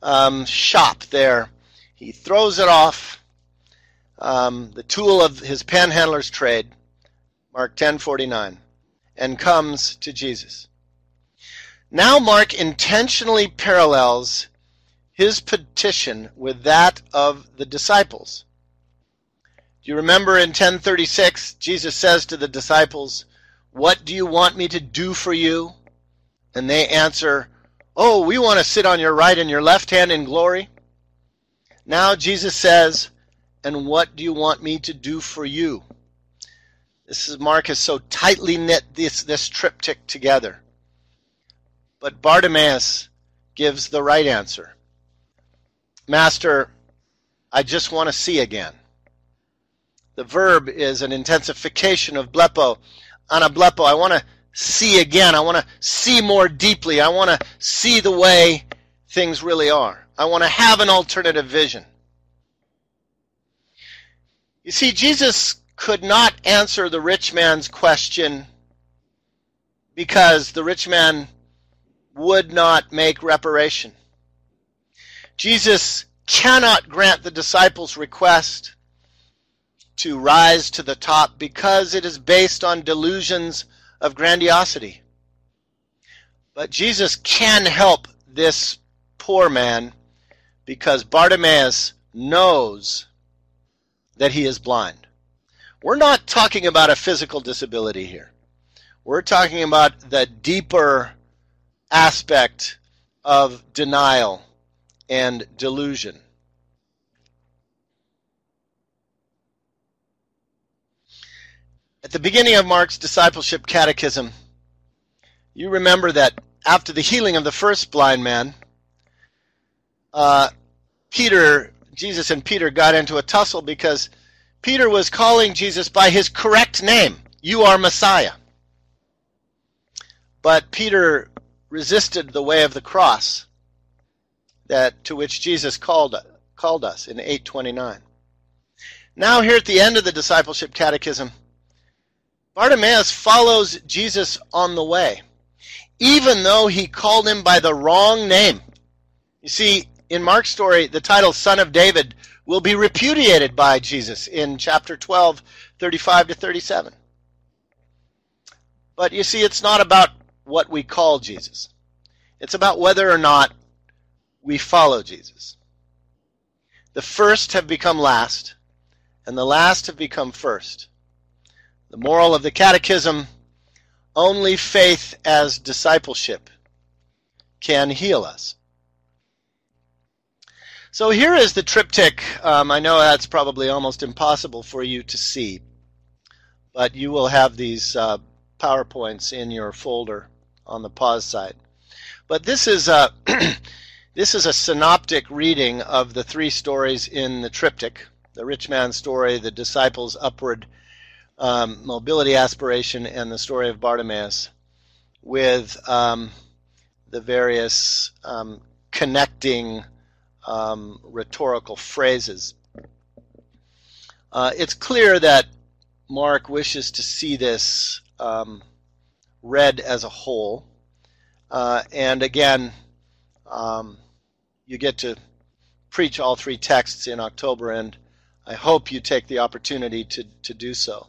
um, shop there. He throws it off, um, the tool of his panhandler's trade, Mark 10:49 and comes to Jesus. Now, Mark intentionally parallels his petition with that of the disciples. Do you remember in 1036, Jesus says to the disciples, What do you want me to do for you? And they answer, Oh, we want to sit on your right and your left hand in glory. Now Jesus says, And what do you want me to do for you? This is Mark has so tightly knit this, this triptych together. But Bartimaeus gives the right answer. Master, I just want to see again. The verb is an intensification of blepo. Anablepo, I want to see again. I want to see more deeply. I want to see the way things really are. I want to have an alternative vision. You see, Jesus could not answer the rich man's question because the rich man would not make reparation. Jesus cannot grant the disciples' request to rise to the top because it is based on delusions of grandiosity. But Jesus can help this poor man because Bartimaeus knows that he is blind. We're not talking about a physical disability here. We're talking about the deeper aspect of denial and delusion. At the beginning of Mark's discipleship catechism, you remember that after the healing of the first blind man, uh, Peter, Jesus and Peter got into a tussle because Peter was calling Jesus by his correct name. You are Messiah. But Peter resisted the way of the cross that to which Jesus called called us in 829. Now here at the end of the discipleship catechism, Bartimaeus follows Jesus on the way, even though he called him by the wrong name. You see, in Mark's story, the title Son of David will be repudiated by Jesus in chapter 12, 35 to 37. But you see, it's not about what we call Jesus. It's about whether or not we follow Jesus. The first have become last, and the last have become first. The moral of the Catechism only faith as discipleship can heal us. So here is the triptych. Um, I know that's probably almost impossible for you to see, but you will have these uh, PowerPoints in your folder on the pause side. But this is a this is a synoptic reading of the three stories in the triptych: the rich man's story, the disciples' upward um, mobility aspiration, and the story of Bartimaeus, with um, the various um, connecting um, rhetorical phrases. Uh, it's clear that Mark wishes to see this um, read as a whole. Uh, and again, um, you get to preach all three texts in October, and I hope you take the opportunity to, to do so.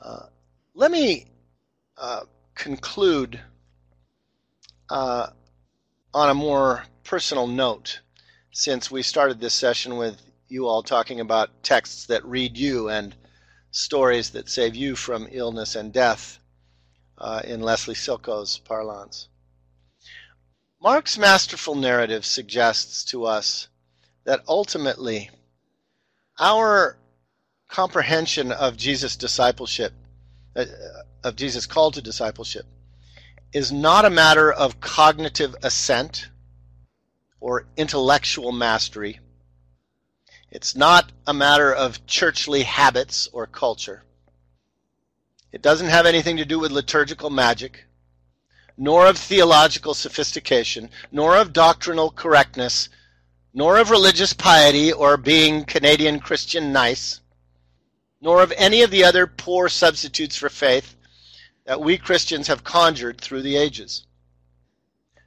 Uh, let me uh, conclude uh, on a more personal note since we started this session with you all talking about texts that read you and stories that save you from illness and death uh, in Leslie Silko's parlance. Mark's masterful narrative suggests to us that ultimately our comprehension of Jesus' discipleship, uh, of Jesus' call to discipleship, is not a matter of cognitive assent or intellectual mastery. It's not a matter of churchly habits or culture. It doesn't have anything to do with liturgical magic, nor of theological sophistication, nor of doctrinal correctness, nor of religious piety or being Canadian Christian nice, nor of any of the other poor substitutes for faith that we Christians have conjured through the ages.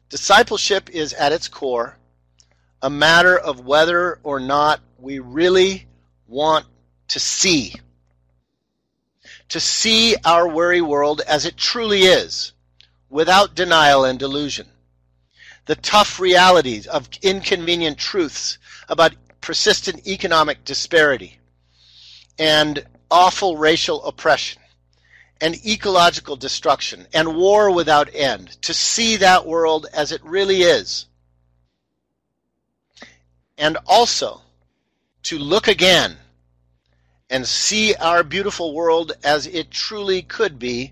Discipleship is at its core a matter of whether or not we really want to see. To see our worry world as it truly is, without denial and delusion. The tough realities of inconvenient truths about persistent economic disparity and awful racial oppression and ecological destruction and war without end. To see that world as it really is and also to look again and see our beautiful world as it truly could be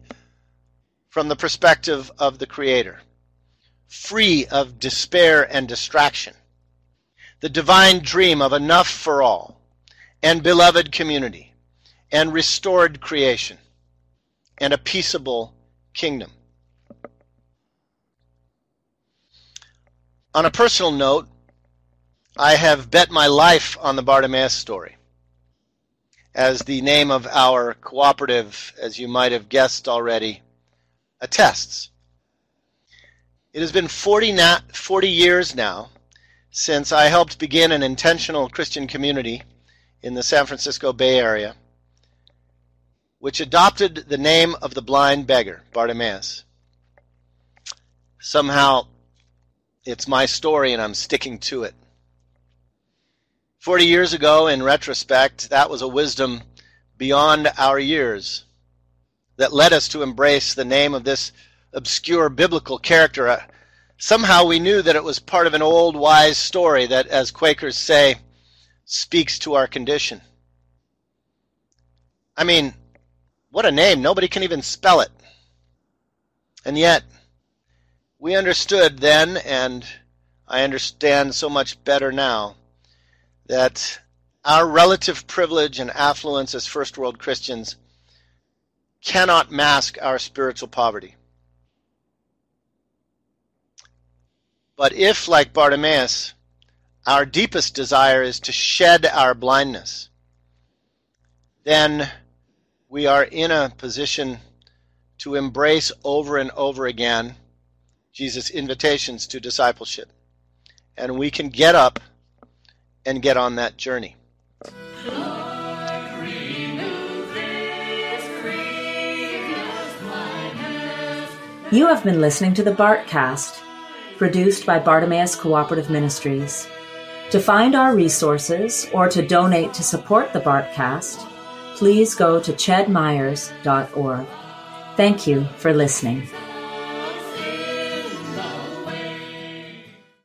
from the perspective of the Creator, free of despair and distraction, the divine dream of enough for all, and beloved community, and restored creation, and a peaceable kingdom. On a personal note, I have bet my life on the Bartimaeus story. As the name of our cooperative, as you might have guessed already, attests. It has been 40, na- 40 years now since I helped begin an intentional Christian community in the San Francisco Bay Area, which adopted the name of the blind beggar, Bartimaeus. Somehow, it's my story and I'm sticking to it. Forty years ago, in retrospect, that was a wisdom beyond our years that led us to embrace the name of this obscure biblical character. Uh, somehow we knew that it was part of an old wise story that, as Quakers say, speaks to our condition. I mean, what a name. Nobody can even spell it. And yet, we understood then, and I understand so much better now, that our relative privilege and affluence as first world Christians cannot mask our spiritual poverty. But if, like Bartimaeus, our deepest desire is to shed our blindness, then we are in a position to embrace over and over again Jesus' invitations to discipleship. And we can get up and get on that journey. You have been listening to the Bartcast, produced by Bartimaeus Cooperative Ministries. To find our resources or to donate to support the Bartcast, please go to chedmyers.org. Thank you for listening.